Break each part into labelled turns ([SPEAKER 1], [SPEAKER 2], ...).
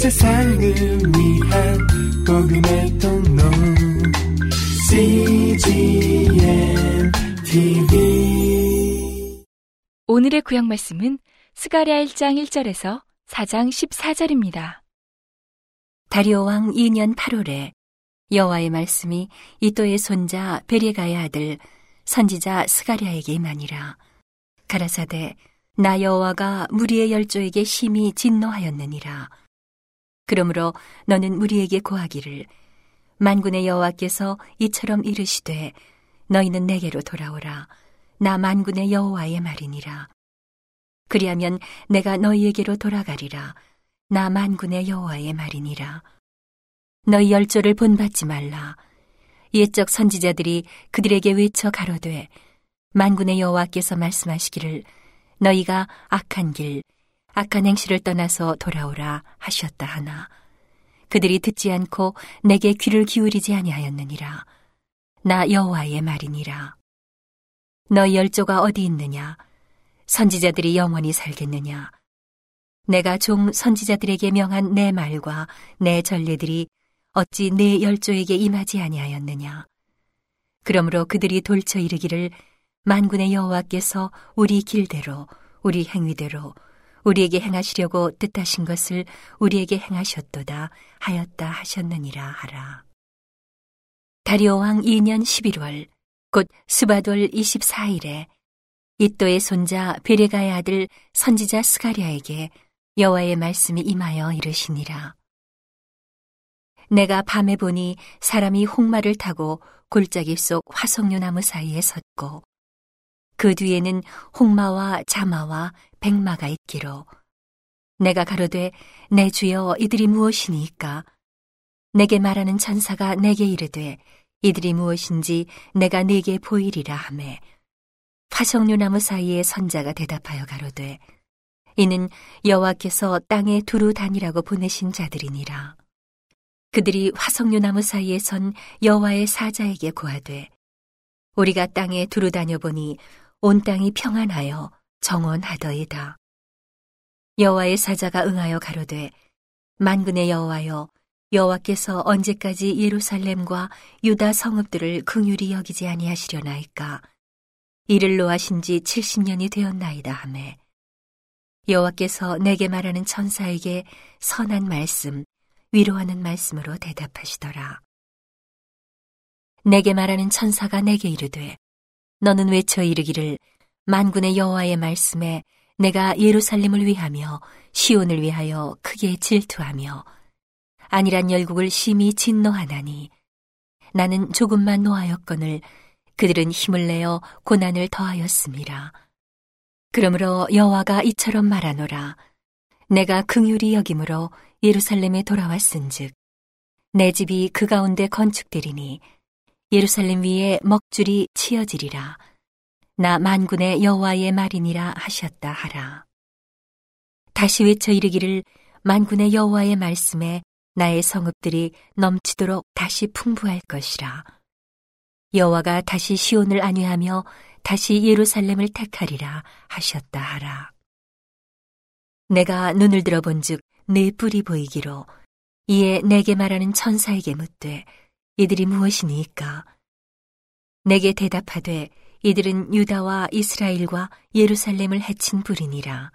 [SPEAKER 1] 세상을 위한 복음의 통로 CGM TV
[SPEAKER 2] 오늘의 구약 말씀은 스가랴 1장 1절에서 4장 14절입니다.
[SPEAKER 3] 다리오 왕 2년 8월에 여호와의 말씀이 이또의 손자 베레가의 아들 선지자 스가랴에게 임하니라. 가라사대 나 여호와가 무리의 열조에게 심히 진노하였느니라. 그러므로 너는 무리에게 고하기를 만군의 여호와께서 이처럼 이르시되 너희는 내게로 돌아오라. 나 만군의 여호와의 말이니라. 그리하면 내가 너희에게로 돌아가리라. 나 만군의 여호와의 말이니라. 너희 열조를 본받지 말라. 옛적 선지자들이 그들에게 외쳐 가로되 만군의 여호와께서 말씀하시기를 너희가 악한 길, 악한 행실을 떠나서 돌아오라 하셨다 하나 그들이 듣지 않고 내게 귀를 기울이지 아니하였느니라. 나 여호와의 말이니라. 너희 열조가 어디 있느냐? 선지자들이 영원히 살겠느냐? 내가 종 선지자들에게 명한 내 말과 내 전례들이 어찌 내 열조에게 임하지 아니하였느냐? 그러므로 그들이 돌쳐 이르기를 만군의 여호와께서 우리 길대로 우리 행위대로 우리에게 행하시려고 뜻하신 것을 우리에게 행하셨도다 하였다 하셨느니라 하라. 다리오 왕 2년 11월 곧 수바돌 24일에 이또의 손자 베레가의 아들 선지자 스가랴에게 여호와의 말씀이 임하여 이르시니라. 내가 밤에 보니 사람이 홍마를 타고 골짜기 속 화석류 나무 사이에 섰고 그 뒤에는 홍마와 자마와 백마가 있기로. 내가 가로되 내 주여 이들이 무엇이니까? 내게 말하는 천사가 내게 이르되 이들이 무엇인지 내가 네게 보이리라 하매. 화석류 나무 사이에 선자가 대답하여 가로되 이는 여호와께서 땅에 두루 다니라고 보내신 자들이니라. 그들이 화석류 나무 사이에 선 여호와의 사자에게 고하되 우리가 땅에 두루 다녀 보니 온 땅이 평안하여 정원하더이다. 여호와의 사자가 응하여 가로되 만군의 여호와여 여호와께서 언제까지 예루살렘과 유다 성읍들을 긍휼히 여기지 아니하시려나이까? 이를 노하신 지 70년이 되었나이다 하매. 여호와께서 내게 말하는 천사에게 선한 말씀 위로하는 말씀으로 대답하시더라. 내게 말하는 천사가 내게 이르되 너는 외쳐 이르기를 만군의 여호와의 말씀에 내가 예루살렘을 위하며 시온을 위하여 크게 질투하며 아니란 열국을 심히 진노하나니 나는 조금만 노하였거늘 그들은 힘을 내어 고난을 더하였습니다. 그러므로 여호와가 이처럼 말하노라 내가 긍휼히 여김으로 예루살렘에 돌아왔은즉 내 집이 그 가운데 건축되리니 예루살렘 위에 먹줄이 치어지리라 나 만군의 여호와의 말이니라 하셨다 하라. 다시 외쳐 이르기를 만군의 여호와의 말씀에 나의 성읍들이 넘치도록 다시 풍부할 것이라. 여호와가 다시 시온을 안위하며 다시 예루살렘을 택하리라 하셨다 하라. 내가 눈을 들어본즉 내 뿔이 보이기로 이에 내게 말하는 천사에게 묻되 이들이 무엇이니까? 내게 대답하되 이들은 유다와 이스라엘과 예루살렘을 해친 불이니라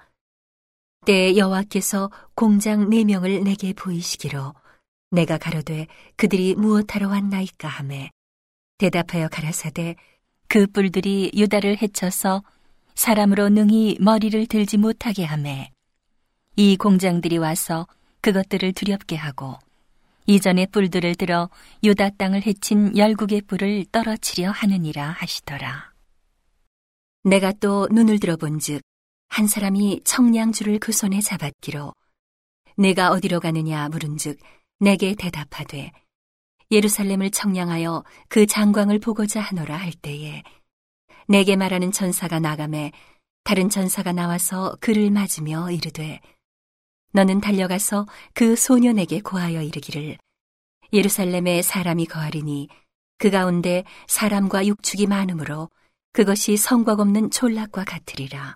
[SPEAKER 3] 때 여호와께서 공장 네 명을 내게 보이시기로 내가 가로되 그들이 무엇하러 왔나이까 하매 대답하여 가라사대 그 뿔들이 유다를 해쳐서 사람으로 능히 머리를 들지 못하게 하매 이 공장들이 와서 그것들을 두렵게 하고 이전에 뿔들을 들어 유다 땅을 해친 열국의 뿔을 떨어치려 하느니라 하시더라. 내가 또 눈을 들어본즉 한 사람이 청량줄을 그 손에 잡았기로 내가 어디로 가느냐 물은즉 내게 대답하되 예루살렘을 청량하여 그 장광을 보고자 하노라 할 때에 내게 말하는 천사가 나감에 다른 천사가 나와서 그를 맞으며 이르되 너는 달려가서 그 소년에게 고하여 이르기를 예루살렘에 사람이 거하리니 그 가운데 사람과 육축이 많으므로 그것이 성곽 없는 촌락과 같으리라.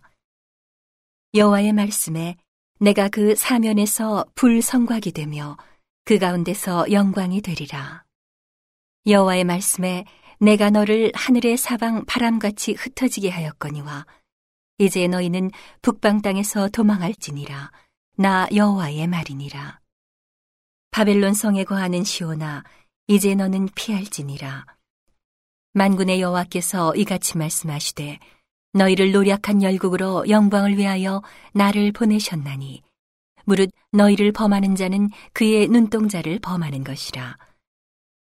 [SPEAKER 3] 여호와의 말씀에 내가 그 사면에서 불성곽이 되며 그 가운데서 영광이 되리라. 여호와의 말씀에 내가 너를 하늘의 사방 바람같이 흩어지게 하였거니와 이제 너희는 북방 땅에서 도망할지니라 나 여호와의 말이니라. 바벨론 성에 거하는 시오나 이제 너는 피할지니라. 만군의 여호와께서 이같이 말씀하시되 너희를 노력한 열국으로 영광을 위하여 나를 보내셨나니 무릇 너희를 범하는 자는 그의 눈동자를 범하는 것이라.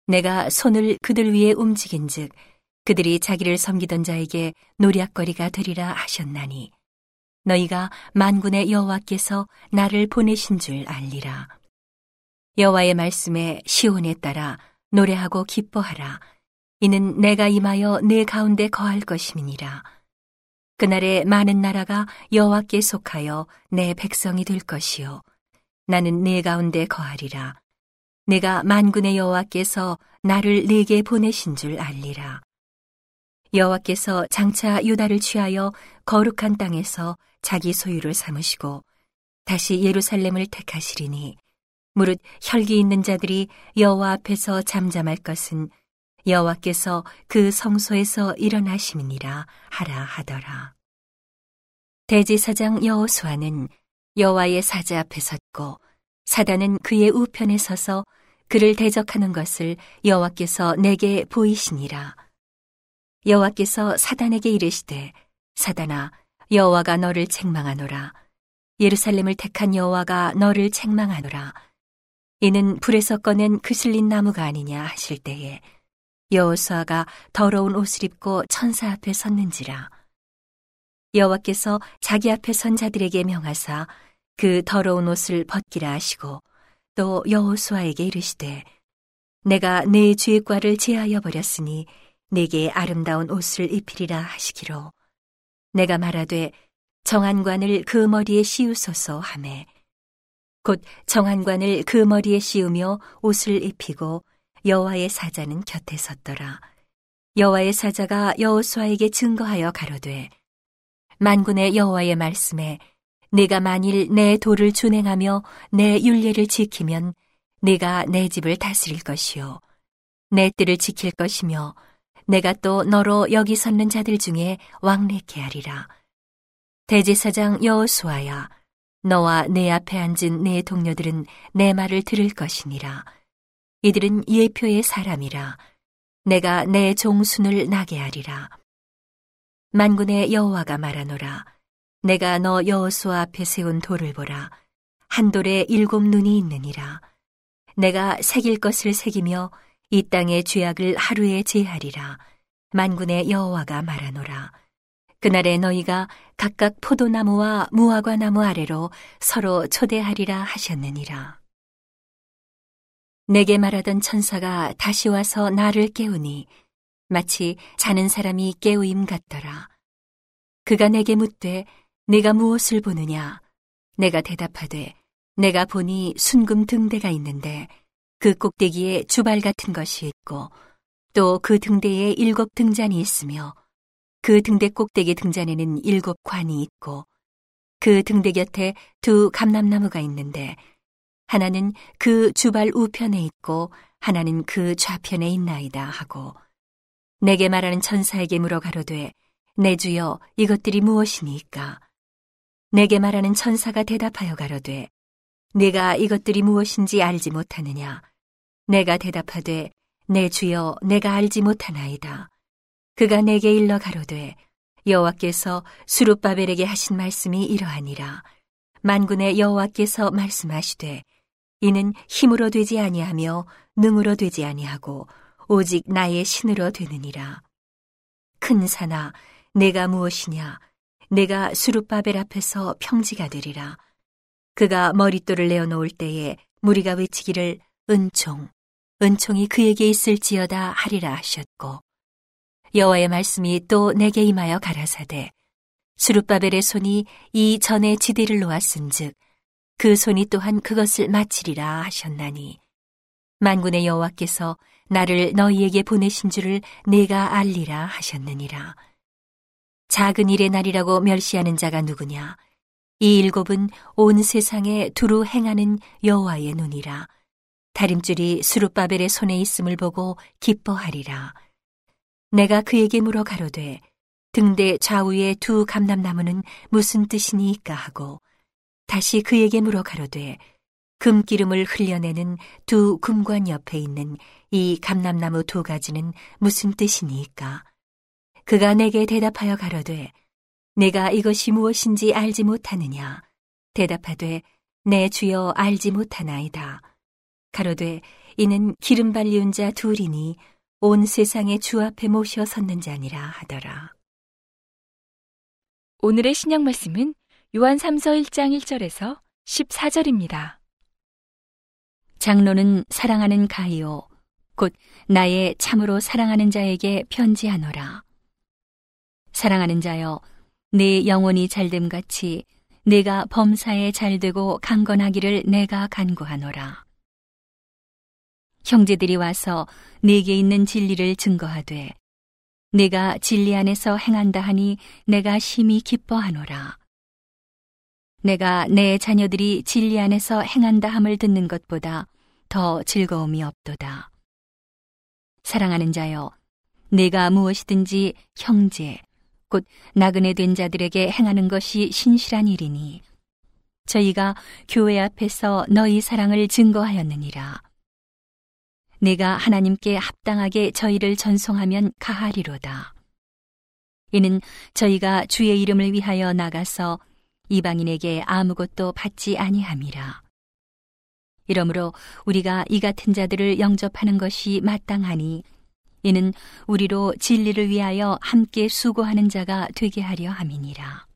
[SPEAKER 3] 내가 손을 그들 위에 움직인즉 그들이 자기를 섬기던 자에게 노략거리가 되리라 하셨나니 너희가 만군의 여호와께서 나를 보내신 줄 알리라. 여호와의 말씀에 시온에 따라 노래하고 기뻐하라 이는 내가 임하여 내 가운데 거할 것임이니라. 그날에 많은 나라가 여호와께 속하여 내 백성이 될 것이요. 나는 내 가운데 거하리라. 내가 만군의 여호와께서 나를 내게 보내신 줄 알리라. 여호와께서 장차 유다를 취하여 거룩한 땅에서 자기 소유를 삼으시고 다시 예루살렘을 택하시리니 무릇 혈기 있는 자들이 여호와 앞에서 잠잠할 것은 여호와께서 그 성소에서 일어나심이니라 하라 하더라. 대제사장 여호수아는 여호와의 사자 앞에 섰고 사단은 그의 우편에 서서 그를 대적하는 것을 여호와께서 내게 보이시니라. 여호와께서 사단에게 이르시되 사단아 여호와가 너를 책망하노라. 예루살렘을 택한 여호와가 너를 책망하노라. 이는 불에서 꺼낸 그슬린 나무가 아니냐 하실 때에 여호수아가 더러운 옷을 입고 천사 앞에 섰는지라. 여호와께서 자기 앞에 선 자들에게 명하사 그 더러운 옷을 벗기라 하시고 또 여호수아에게 이르시되 내가 내 죄과를 제하여 버렸으니 내게 아름다운 옷을 입히리라 하시기로. 내가 말하되 정한관을 그 머리에 씌우소서 하매. 곧 정한관을 그 머리에 씌우며 옷을 입히고 여호와의 사자는 곁에 섰더라. 여호와의 사자가 여호수아에게 증거하여 가로되 만군의 여호와의 말씀에 내가 만일 내 도를 준행하며 내 윤례를 지키면 내가 내 집을 다스릴 것이요 내 뜰을 지킬 것이며 내가 또 너로 여기 섰는 자들 중에 왕래케 하리라. 대제사장 여호수아야 너와 내 앞에 앉은 내 동료들은 내 말을 들을 것이니라. 이들은 예표의 사람이라. 내가 내 종순을 나게 하리라. 만군의 여호와가 말하노라. 내가 너 여호수아 앞에 세운 돌을 보라. 한 돌에 일곱 눈이 있느니라. 내가 새길 것을 새기며 이 땅의 죄악을 하루에 제하리라. 만군의 여호와가 말하노라. 그날에 너희가 각각 포도나무와 무화과 나무 아래로 서로 초대하리라 하셨느니라. 내게 말하던 천사가 다시 와서 나를 깨우니 마치 자는 사람이 깨우임 같더라. 그가 내게 묻되 내가 무엇을 보느냐? 내가 대답하되 내가 보니 순금 등대가 있는데 그 꼭대기에 주발 같은 것이 있고 또 그 등대에 일곱 등잔이 있으며 그 등대 꼭대기 등잔에는 일곱 관이 있고 그 등대 곁에 두 감람나무가 있는데 하나는 그 주발 우편에 있고 하나는 그 좌편에 있나이다 하고 내게 말하는 천사에게 물어 가로되 내 주여 이것들이 무엇이니까? 내게 말하는 천사가 대답하여 가로되 내가 이것들이 무엇인지 알지 못하느냐? 내가 대답하되 내 주여 내가 알지 못하나이다. 그가 내게 일러 가로되 여호와께서 수룹바벨에게 하신 말씀이 이러하니라. 만군의 여호와께서 말씀하시되 이는 힘으로 되지 아니하며 능으로 되지 아니하고 오직 나의 신으로 되느니라. 큰 산아 내가 무엇이냐? 내가 수룹바벨 앞에서 평지가 되리라. 그가 머릿돌을 내어 놓을 때에 무리가 외치기를 은총 은총이 그에게 있을지어다 하리라 하셨고 여호와의 말씀이 또 내게 임하여 가라사대 수룹바벨의 손이 이 전에 지대를 놓았은즉 그 손이 또한 그것을 마치리라 하셨나니 만군의 여호와께서 나를 너희에게 보내신 줄을 내가 알리라 하셨느니라 작은 일의 날이라고 멸시하는 자가 누구냐 이 일곱은 온 세상에 두루 행하는 여호와의 눈이라. 다림줄이 수룹바벨의 손에 있음을 보고 기뻐하리라. 내가 그에게 물어 가로되 등대 좌우의 두 감람나무는 무슨 뜻이니까 하고 다시 그에게 물어 가로되 금기름을 흘려내는 두 금관 옆에 있는 이 감람나무 두 가지는 무슨 뜻이니까? 그가 내게 대답하여 가로되 내가 이것이 무엇인지 알지 못하느냐? 대답하되 내 주여 알지 못하나이다. 가로되 이는 기름 발리운 자 둘이니 온 세상의 주 앞에 모셔 섰는 자니라 하더라.
[SPEAKER 2] 오늘의 신약 말씀은 요한 3서 1장 1절에서 14절입니다.
[SPEAKER 3] 장로는 사랑하는 가이오 곧 나의 참으로 사랑하는 자에게 편지하노라. 사랑하는 자여 내 영혼이 잘됨 같이 내가 범사에 잘되고 강건하기를 내가 간구하노라. 형제들이 와서 내게 있는 진리를 증거하되 내가 진리 안에서 행한다 하니 내가 심히 기뻐하노라. 내가 내 자녀들이 진리 안에서 행한다 함을 듣는 것보다 더 즐거움이 없도다. 사랑하는 자여, 내가 무엇이든지 형제, 곧 나그네 된 자들에게 행하는 것이 신실한 일이니 저희가 교회 앞에서 너희 사랑을 증거하였느니라. 내가 하나님께 합당하게 저희를 전송하면 가하리로다. 이는 저희가 주의 이름을 위하여 나가서 이방인에게 아무것도 받지 아니함이라. 이러므로 우리가 이 같은 자들을 영접하는 것이 마땅하니 이는 우리로 진리를 위하여 함께 수고하는 자가 되게 하려 함이니라.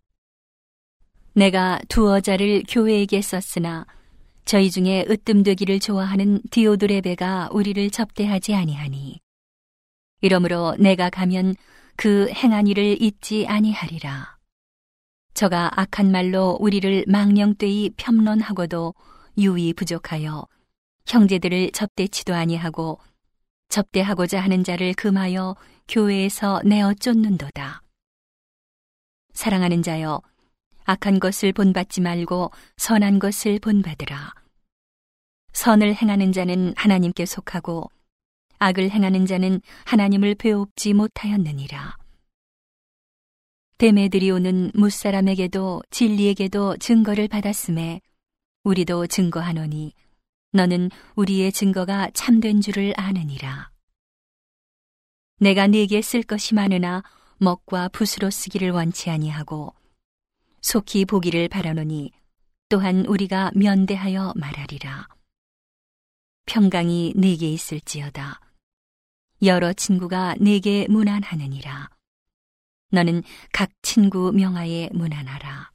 [SPEAKER 3] 내가 두어 자를 교회에게 썼으나 저희 중에 으뜸되기를 좋아하는 디오드레베가 우리를 접대하지 아니하니 이러므로 내가 가면 그 행한 일을 잊지 아니하리라. 저가 악한 말로 우리를 망령되이 폄론하고도 유의 부족하여 형제들을 접대치도 아니하고 접대하고자 하는 자를 금하여 교회에서 내어 쫓는도다. 사랑하는 자여, 악한 것을 본받지 말고 선한 것을 본받으라. 선을 행하는 자는 하나님께 속하고 악을 행하는 자는 하나님을 배웁지 못하였느니라. 데메드리오는 무사람에게도 진리에게도 증거를 받았음에 우리도 증거하노니 너는 우리의 증거가 참된 줄을 아느니라. 내가 네게 쓸 것이 많으나 먹과 붓으로 쓰기를 원치 아니하고 속히 보기를 바라노니 또한 우리가 면대하여 말하리라. 평강이 네게 있을지어다. 여러 친구가 네게 무난하느니라. 너는 각 친구 명하에 무난하라.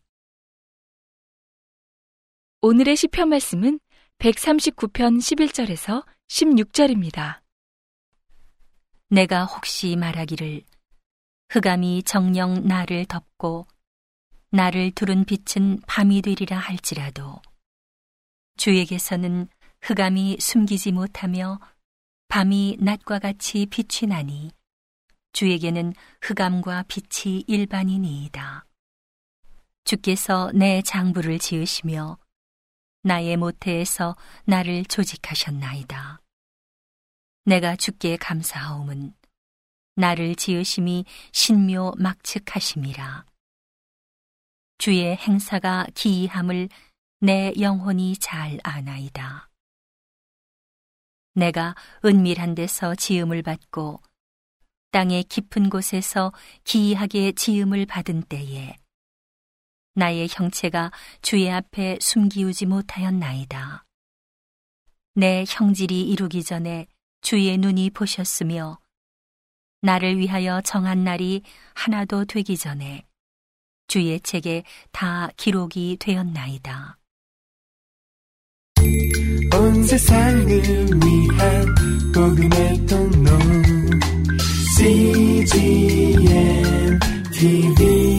[SPEAKER 2] 오늘의 시편 말씀은 139편 11절에서 16절입니다.
[SPEAKER 3] 내가 혹시 말하기를 흑암이 정령 나를 덮고 나를 두른 빛은 밤이 되리라 할지라도 주에게서는 흑암이 숨기지 못하며 밤이 낮과 같이 빛이 나니 주에게는 흑암과 빛이 일반이니이다. 주께서 내 장부를 지으시며 나의 모태에서 나를 조직하셨나이다. 내가 주께 감사하옴은 나를 지으심이 신묘 막측하심이라. 주의 행사가 기이함을 내 영혼이 잘 아나이다. 내가 은밀한 데서 지음을 받고 땅의 깊은 곳에서 기이하게 지음을 받은 때에 나의 형체가 주의 앞에 숨기우지 못하였나이다. 내 형질이 이루기 전에 주의 눈이 보셨으며 나를 위하여 정한 날이 하나도 되기 전에 주의 책에 다 기록이 되었나이다.
[SPEAKER 1] 온 세상을 위한 복음의 통로 CGM TV